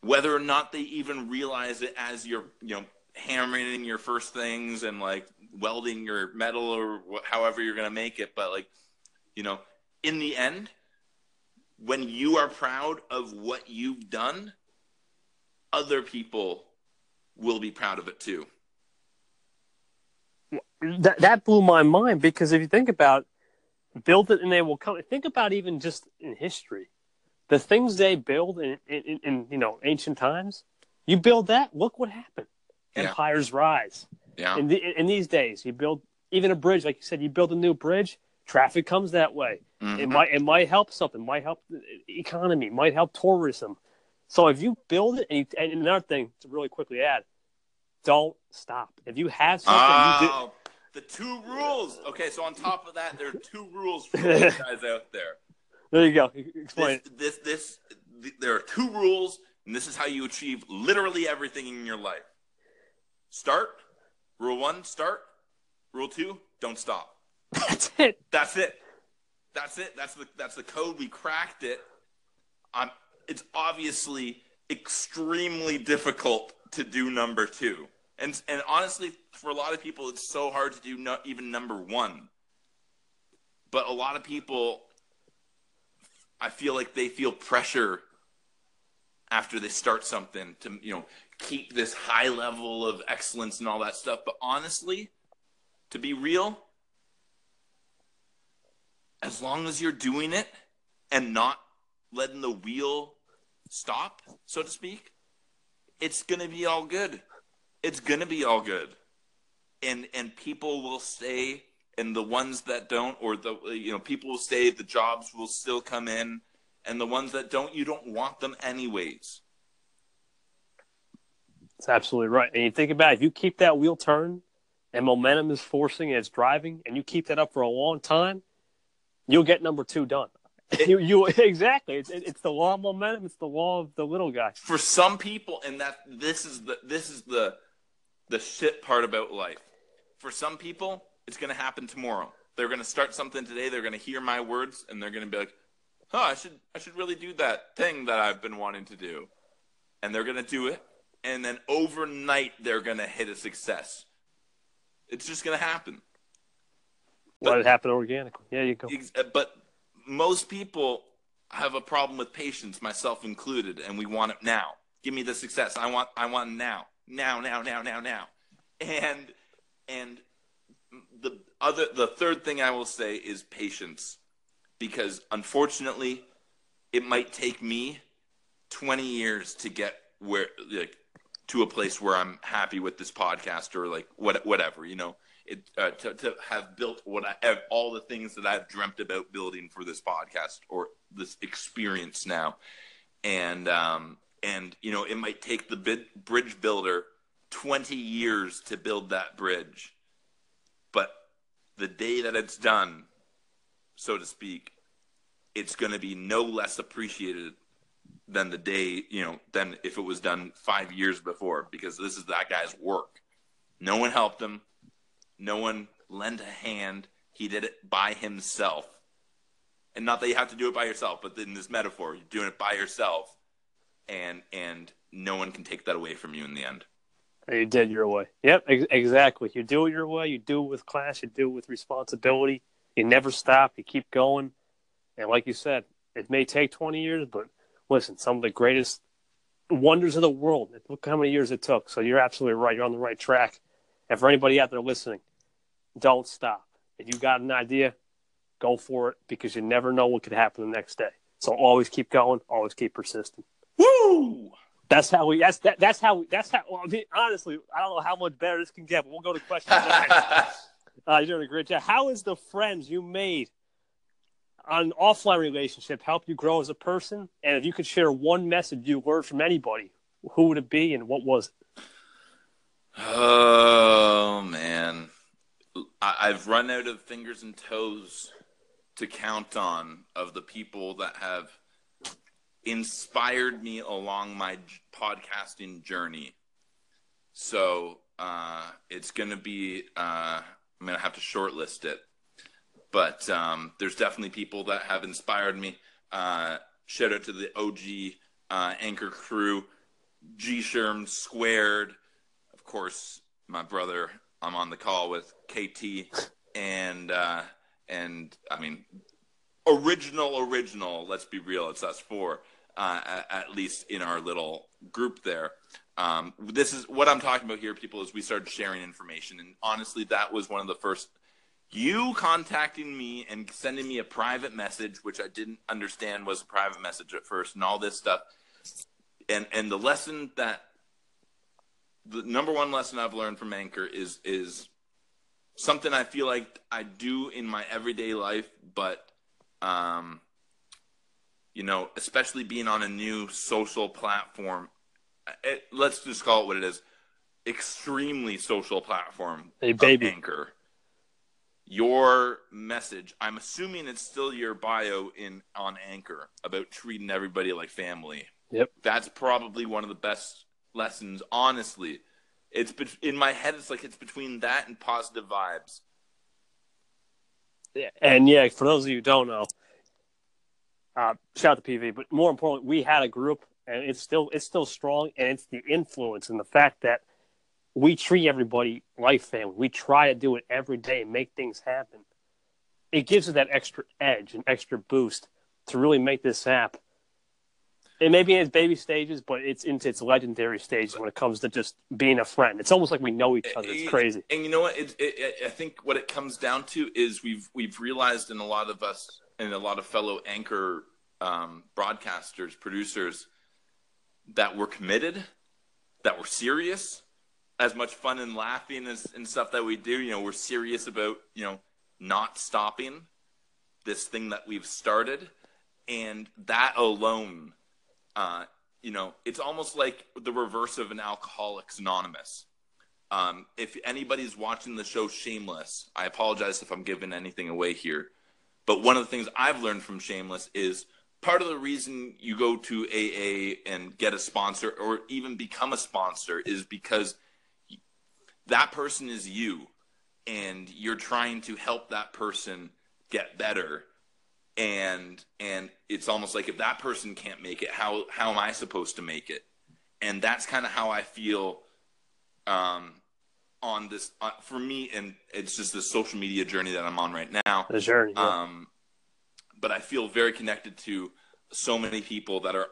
whether or not they even realize it as you're, you know, hammering in your first things and like welding your metal or wh- however you're going to make it. But like, you know, in the end, when you are proud of what you've done, other people will be proud of it too that that blew my mind because if you think about build it and they will come think about even just in history the things they build in, in, in you know ancient times you build that look what happened. Yeah. empires rise. Yeah. In, the, in these days you build even a bridge like you said you build a new bridge traffic comes that way. It Mhm. might it might help something might help the economy might help tourism. So if you build it and, you, and another thing to really quickly add don't stop. If you have something you do, Oh, the two rules. Okay, so on top of that, there are two rules for guys out there. there you go explain This, it this, this, th- there are two rules, and this is how you achieve literally everything in your life. Start. Rule one, start. Rule two, don't stop. that's it That's it. That's it. That's the that's the code. We cracked it. Um, it's obviously extremely difficult to do number two, and and honestly, for a lot of people, it's so hard to do no, even number one. But a lot of people, I feel like they feel pressure after they start something to you know keep this high level of excellence and all that stuff. But honestly, to be real, as long as you're doing it and not letting the wheel stop, so to speak, it's gonna be all good. It's gonna be all good, and and people will stay, and the ones that don't, or the you know people will stay. The jobs will still come in, and the ones that don't, you don't want them anyways. That's absolutely right. And you think about it, if you keep that wheel turning and momentum is forcing and it's driving, and you keep that up for a long time, you'll get number two done. you, you exactly. It's it's the law of momentum. It's the law of the little guy. For some people, and that this is the this is the the shit part about life. For some people, it's going to happen tomorrow. They're going to start something today. They're going to hear my words, and they're going to be like, "Oh, I should I should really do that thing that I've been wanting to do," and they're going to do it, and then overnight they're going to hit a success. It's just going to happen. Let it happen organically. Yeah, you go. Ex- uh, But most people have a problem with patience, myself included, and we want it now. Give me the success. I want I want now. Now, now, now, now, now. And and the other the third thing I will say is patience. Because unfortunately, it might take me 20 years to get where like to a place where I'm happy with this podcast or like what whatever, you know it, uh, to, to have built what I have, all the things that I've dreamt about building for this podcast or this experience now. And, um, and, you know, it might take the bid, bridge builder 20 years to build that bridge. But the day that it's done, so to speak, it's going to be no less appreciated than the day, you know, than if it was done five years before, because this is that guy's work. No one helped him. No one lent a hand. He did it by himself. And not that you have to do it by yourself, but in this metaphor, you're doing it by yourself, and and no one can take that away from you in the end. You did your way. Yep, ex- exactly. You do it your way. You do it with class. You do it with responsibility. You never stop. You keep going. And like you said, it may take 20 years, but listen, some of the greatest wonders of the world. Look how many years it took. So you're absolutely right. You're on the right track. And for anybody out there listening, don't stop. If you got an idea, go for it because you never know what could happen the next day. So always keep going. Always keep persisting. Woo! That's how we. That's that. That's how. That's how. Well, I mean, honestly, I don't know how much better this can get. But we'll go to questions. next. uh, you're doing a great job. How is the friends you made on an offline relationship help you grow as a person? And if you could share one message you learned from anybody, who would it be, and what was it? Oh man, I- I've run out of fingers and toes to count on of the people that have inspired me along my podcasting journey. So uh, it's going to be uh, I'm going to have to shortlist it, but um, there's definitely people that have inspired me. Uh, shout out to the OG uh, anchor crew, G Sherm Squared of course, my brother. I'm on the call with KT, and uh, and I mean, original, original. Let's be real, it's us four, uh, at, least in our little group there. Um, this is what I'm talking about here, people. Is we started sharing information, and honestly, that was one of the first. You contacting me and sending me a private message, which I didn't understand was a private message at first, and all this stuff, and and the lesson that the number one lesson I've learned from Anchor is is something I feel like I do in my everyday life, but um, you know, especially being on a new social platform, it, let's just call it what it is, extremely social platform. Hey, baby. Anchor. Your message, I'm assuming it's still your bio in on Anchor about treating everybody like family Yep. that's probably one of the best lessons honestly it's bet- in my head it's like it's between that and positive vibes Yeah, And yeah, for those of you who don't know, uh, shout out to PV. But more importantly, we had a group, and it's still it's still strong, and it's the influence and the fact that we treat everybody like family. We try to do it every day, make things happen. It gives it that extra edge and extra boost to really make this app. It may be in its baby stages, but it's into its legendary stages when it comes to just being a friend. It's almost like we know each other. It's crazy. and you know what it, it, it- i think what it comes down to is we've we've realized in a lot of us and a lot of fellow anchor um, broadcasters producers that we're committed that we're serious as much fun and laughing as, and stuff that we do you know we're serious about you know not stopping this thing that we've started. And that alone uh, you know it's almost like the reverse of an alcoholics anonymous. Um, if anybody's watching the show shameless i apologize if i'm giving anything away here But one of the things I've learned from Shameless is part of the reason you go to AA and get a sponsor or even become a sponsor is because that person is you and you're trying to help that person get better. And and it's almost like if that person can't make it how how am i supposed to make it? And that's kind of how i feel um on this uh, for me and it's just the social media journey that i'm on right now The journey. yeah. um but i feel very connected to so many people that are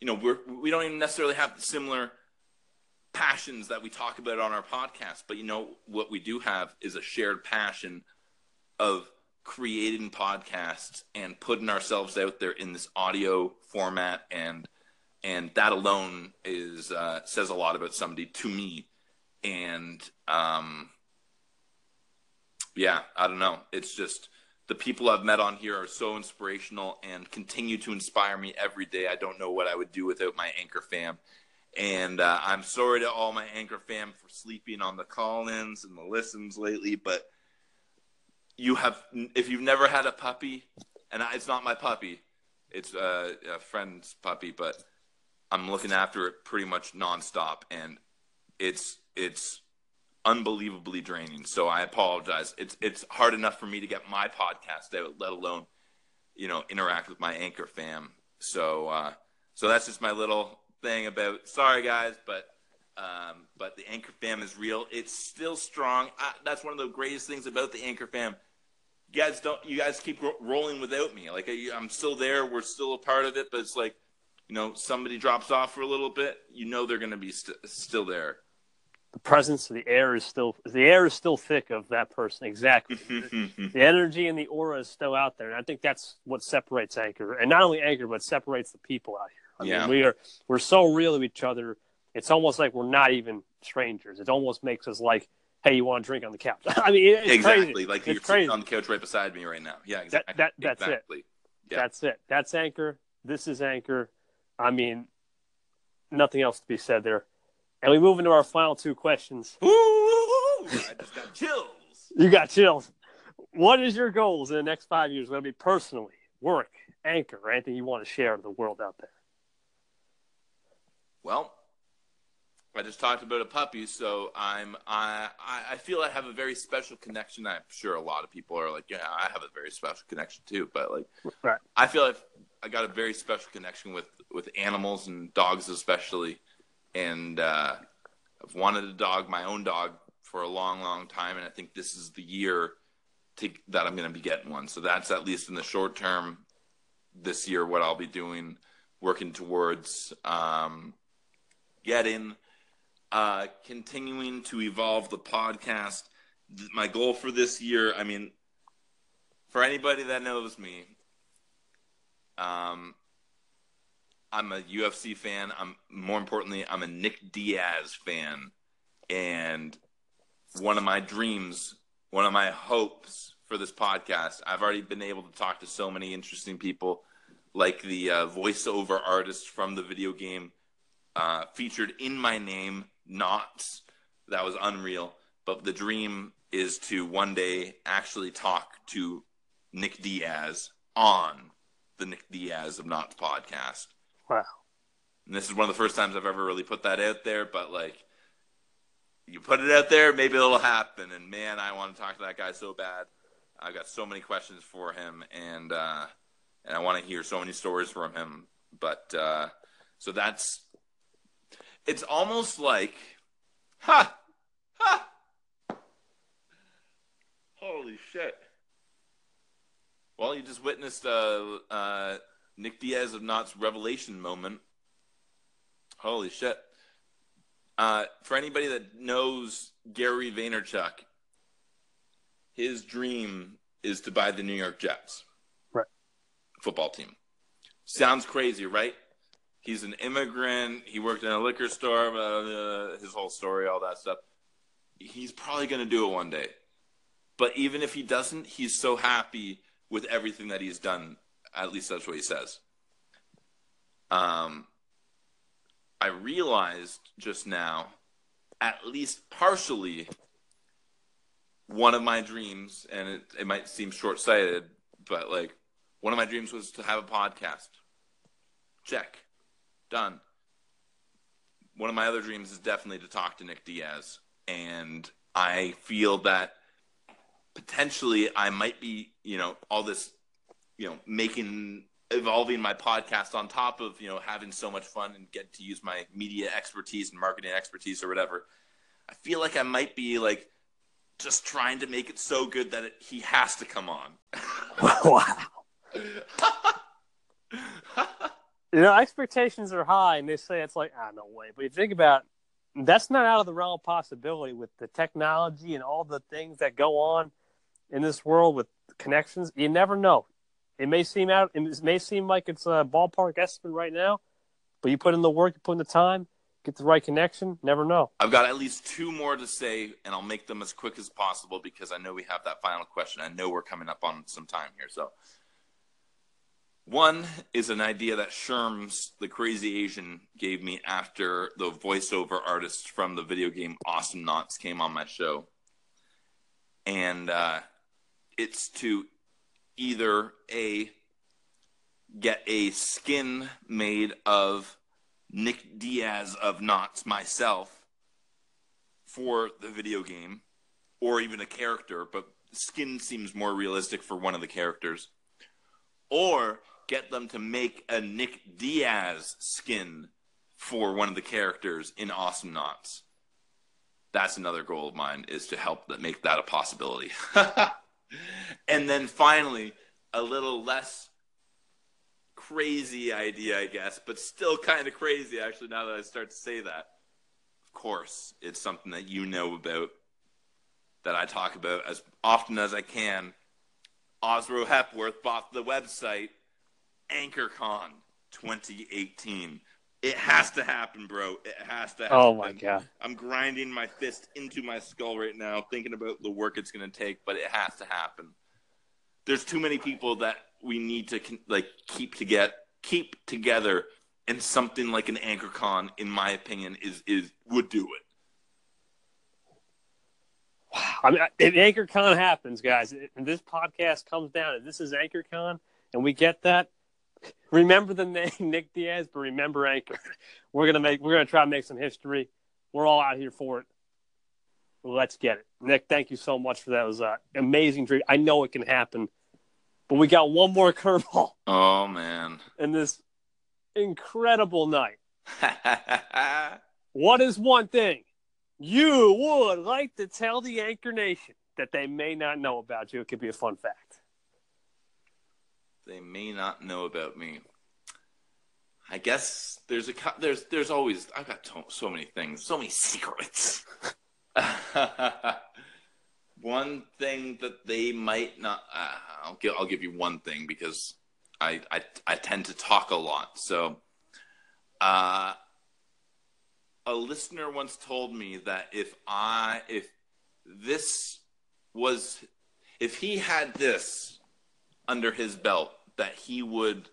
you know we're we don't even necessarily have similar passions that we talk about on our podcast but you know what we do have is a shared passion of creating podcasts and putting ourselves out there in this audio format and and that alone is uh, says a lot about somebody to me and um yeah i don't know. It's just the people i've met on here are so inspirational and continue to inspire me every day. I don't know what i would do without my anchor fam. And uh, i'm sorry to all my anchor fam for sleeping on the call-ins and the listens lately but you have if you've never had a puppy and it's not my puppy it's a friend's puppy but i'm looking after it pretty much nonstop. And it's it's unbelievably draining so i apologize it's it's hard enough for me to get my podcast out let alone you know interact with my anchor fam so uh so that's just my little thing about sorry guys but um, but the Anchor Fam is real. It's still strong. I, that's one of the greatest things about the Anchor Fam. You guys don't. You guys keep ro- rolling without me. Like I, I'm still there. We're still a part of it. But it's like, you know, somebody drops off for a little bit. You know they're going to be st- still there. The presence of the air is still the air is still thick of that person. Exactly. the energy and the aura is still out there, and I think that's what separates Anchor, and not only Anchor, but separates the people out here. I Yeah. mean, we are we're so real to each other. It's almost like we're not even strangers. It almost makes us like, hey, you want to drink on the couch? I mean, it- exactly. crazy. Like It's you're crazy. sitting on the couch right beside me right now. Yeah, exactly. that- that's it. Yeah. That's it. That's Anchor. This is Anchor. I mean, nothing else to be said there. And we move into our final two questions. Ooh, I just got chills. You got chills. What is your goals in the next five years? Going to be personally, work, Anchor, or anything you want to share with the world out there? Well, I just talked about a puppy, so I'm I I I feel I have a very special connection. I'm sure a lot of people are like, yeah, I have a very special connection too. But like, Right. I feel like I got a very special connection with with animals and dogs especially, and uh, I've wanted a dog, my own dog, for a long, long time, and I think this is the year to, that I'm going to be getting one. So that's at least in the short term this year what I'll be doing, working towards um, getting, uh, continuing to evolve the podcast. My goal for this year, I mean, for anybody that knows me, um, I'm a UFC fan. I'm more importantly, I'm a Nick Diaz fan, and one of my dreams, one of my hopes for this podcast, I've already been able to talk to so many interesting people, like the uh, voiceover artist from the video game uh, featured in my name, Nauts. That was unreal. But the dream is to one day actually talk to Nick Diaz on the Nick Diaz of Nauts podcast. Wow. And this is one of the first times I've ever really put that out there, but like you put it out there, maybe it'll happen. And man, I want to talk to that guy so bad. I've got so many questions for him and uh and I want to hear so many stories from him. But uh so that's it's almost like ha ha holy shit. Well, you just witnessed uh uh Nick Diaz of Nauts' revelation moment. Holy shit. Uh, for anybody that knows Gary Vaynerchuk, his dream is to buy the New York Jets. Right. Football team. Sounds crazy, right? He's an immigrant. He worked in a liquor store, uh, his whole story, all that stuff. He's probably going to do it one day. But even if he doesn't, he's so happy with everything that he's done. At least that's what he says. Um, I realized just now, at least partially, one of my dreams, and it, it might seem short sighted, but like one of my dreams was to have a podcast. Check. Done. One of my other dreams is definitely to talk to Nick Diaz. And I feel that potentially I might be, you know, all this, you know, making evolving my podcast on top of, you know, having so much fun and get to use my media expertise and marketing expertise or whatever. I feel like I might be like just trying to make it so good that it, he has to come on. wow. you know, expectations are high, and they say it's like, ah, no way. But you think about that's not out of the realm of possibility with the technology and all the things that go on in this world with connections. You never know. It may seem out. It may seem like it's a ballpark estimate right now, but you put in the work, you put in the time, get the right connection. Never know. I've got at least two more to say, and I'll make them as quick as possible because I know we have that final question. I know we're coming up on some time here, so. One is an idea that Sherms, the crazy Asian, gave me after the voiceover artist from the video game Awesomenauts came on my show. And uh, it's to either A, get a skin made of Nick Diaz of Nauts myself for the video game, or even a character, but skin seems more realistic for one of the characters. Or get them to make a Nick Diaz skin for one of the characters in Awesomenauts. That's another goal of mine is to help that make that a possibility. and then finally, a little less crazy idea, I guess, but still kind of crazy actually now that I start to say that. Of course, it's something that you know about that I talk about as often as I can. Osro Hepworth bought the website AnchorCon 2018. It has to happen, bro. It has to oh happen. Oh my god. I'm grinding my fist into my skull right now, thinking about the work it's going to take, but it has to happen. There's too many people that we need to like keep to get keep together, and something like an anchor con in my opinion, is is would do it. I mean, if AnchorCon happens, guys, and this podcast comes down, and this is anchor con and we get that, remember the name Nick Diaz, but remember Anchor. We're gonna make we're gonna try to make some history. We're all out here for it. Let's get it. Nick, thank you so much for that. It was an amazing dream. I know it can happen. But we got one more curveball. Oh man. In this incredible night. what is one thing you would like to tell the Anchor Nation that they may not know about you? It could be a fun fact they may not know about me. I guess there's a there's there's always I've got so many things, so many secrets. one thing that they might not uh, I'll give I'll give you one thing because I I I tend to talk a lot. So uh a listener once told me that if I if this was if he had this under his belt that he would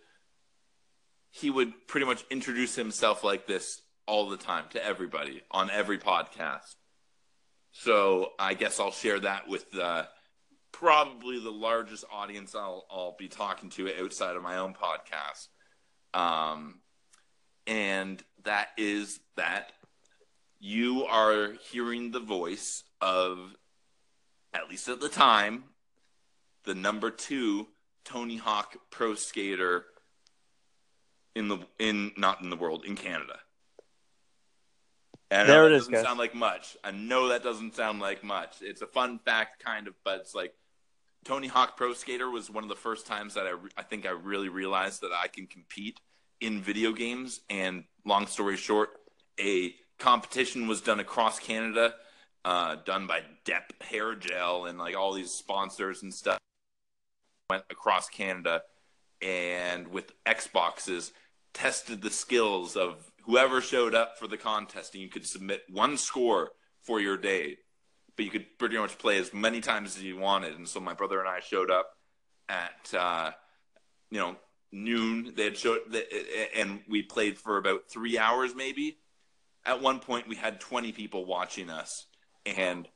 he would pretty much introduce himself like this all the time to everybody on every podcast. So I guess I'll share that with uh, probably the largest audience I'll I'll be talking to outside of my own podcast. Um, and that is that you are hearing the voice of, at least at the time, the number two Tony Hawk Pro Skater in the in not in the world in Canada. And there it is. Doesn't sound like much. I know that doesn't sound like much. It's a fun fact, kind of, but it's like Tony Hawk Pro Skater was one of the first times that I I think I really realized that I can compete in video games. And long story short, a competition was done across Canada, uh, done by Dep Hair Gel and like all these sponsors and stuff went across Canada and with Xboxes tested the skills of whoever showed up for the contest, and you could submit one score for your day, but you could pretty much play as many times as you wanted. And so my brother and I showed up at uh, you know noon. They had showed, and we played for about three hours, maybe. At one point, we had twenty people watching us, and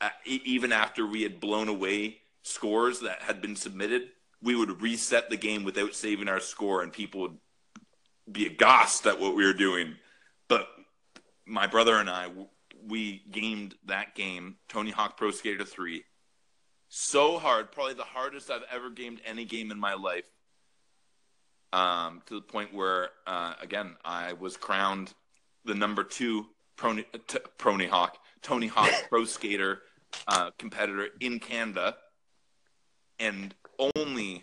uh, even after we had blown away scores that had been submitted, we would reset the game without saving our score, and people would be aghast at what we were doing. But my brother and I, we gamed that game, Tony Hawk Pro Skater 3, so hard, probably the hardest I've ever gamed any game in my life. Um, to the point where, uh, again, I was crowned the number two Prony, t- Prony Hawk, Tony Hawk Pro Skater uh, competitor in Canada, and only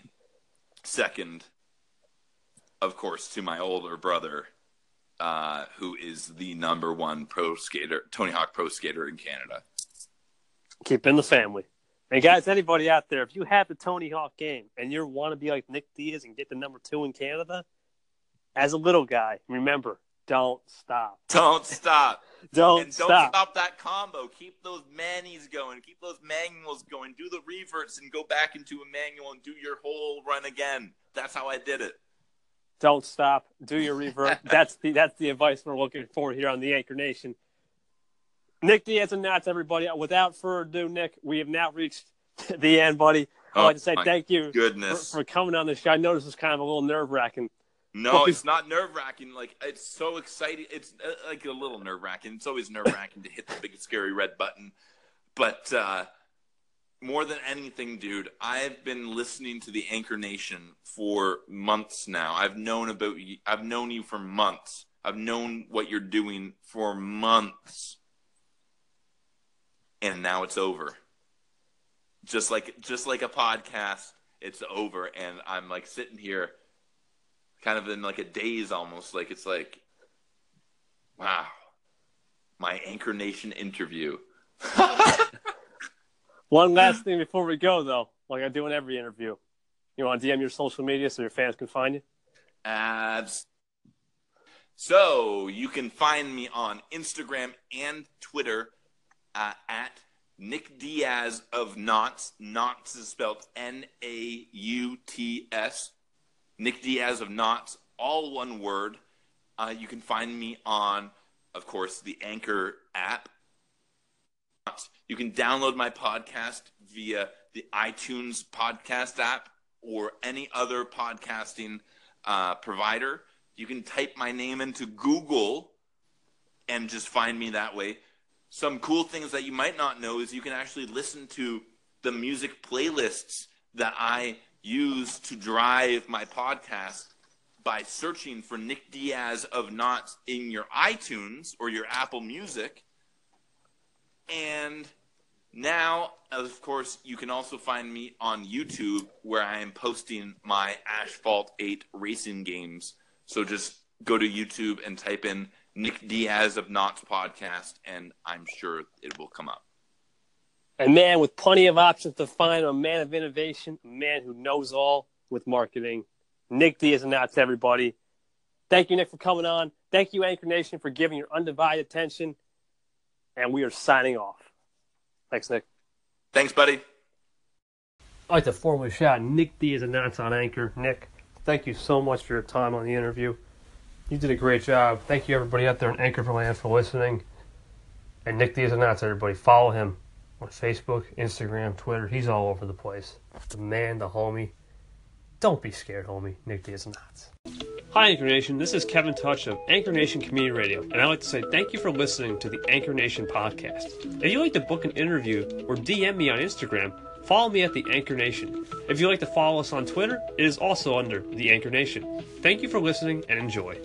second, of course, to my older brother, uh, who is the number one pro skater, Tony Hawk Pro Skater in Canada. Keep in the family. And guys, anybody out there, if you have the Tony Hawk game and you want to be like Nick Diaz and get the number two in Canada, as a little guy, remember, don't stop. Don't stop. Don't, and don't stop. stop. that combo. Keep those manis going. Keep those manuals going. Do the reverts and go back into a manual and do your whole run again. That's how I did it. Don't stop. Do your revert. that's the that's the advice we're looking for here on the Anchor Nation. Nick Diaz and Nauts, everybody. Without further ado, Nick, we have now reached the end, buddy. I'd Oh, like to say thank you Goodness. for coming on the show. I know this was kind of a little nerve wracking. No, it's not nerve wracking. Like it's so exciting. It's uh, like a little nerve wracking. It's always nerve wracking to hit the big scary red button. But uh, more than anything, dude, I've been listening to the Anchor Nation for months now. I've known about you. I've known you for months. I've known what you're doing for months, and now it's over. Just like just like a podcast, it's over, and I'm like sitting here kind of in like a daze almost like it's like wow my anchor nation interview One last thing before we go, though, like I do in every interview. You want to DM your social media so your fans can find you? abs. So you can find me on instagram and twitter uh, at nick diaz of nauts nauts is spelled n-a-u-t-s nick diaz of nauts all one word. Uh, you can find me on of course the anchor app You can download my podcast via the iTunes podcast app or any other podcasting uh, provider. You can type my name into Google and just find me that way. Some cool things that you might not know is you can actually listen to the music playlists that I use to drive my podcast by searching for Nick Diaz of Nauts in your iTunes or your Apple Music. And now, of course, you can also find me on YouTube where I am posting my Asphalt 8 racing games. So just go to YouTube and type in Nick Diaz of Nauts podcast, and I'm sure it will come up. A man with plenty of options to find, a man of innovation, a man who knows all with marketing. Nick Diaz and Nauts, everybody. Thank you, Nick, for coming on. Thank you, Anchor Nation, for giving your undivided attention. And we are signing off. Thanks, Nick. Thanks, buddy. I'd like to formally shout Nick Diaz and that's on Anchor. Nick, thank you so much for your time on the interview. You did a great job. Thank you, everybody out there in Anchor for Land, for listening. And Nick Diaz and that's everybody. Follow him on Facebook, Instagram, Twitter. He's all over the place. The man, the homie. Don't be scared, homie. Nick Diaz and Nauts. Hi, Anchor Nation. This is Kevin Touch of Anchor Nation Community Radio, and I'd like to say thank you for listening to the Anchor Nation podcast. If you'd like to book an interview or DM me on Instagram, follow me at the Anchor Nation. If you'd like to follow us on Twitter, it is also under the Anchor Nation. Thank you for listening and enjoy.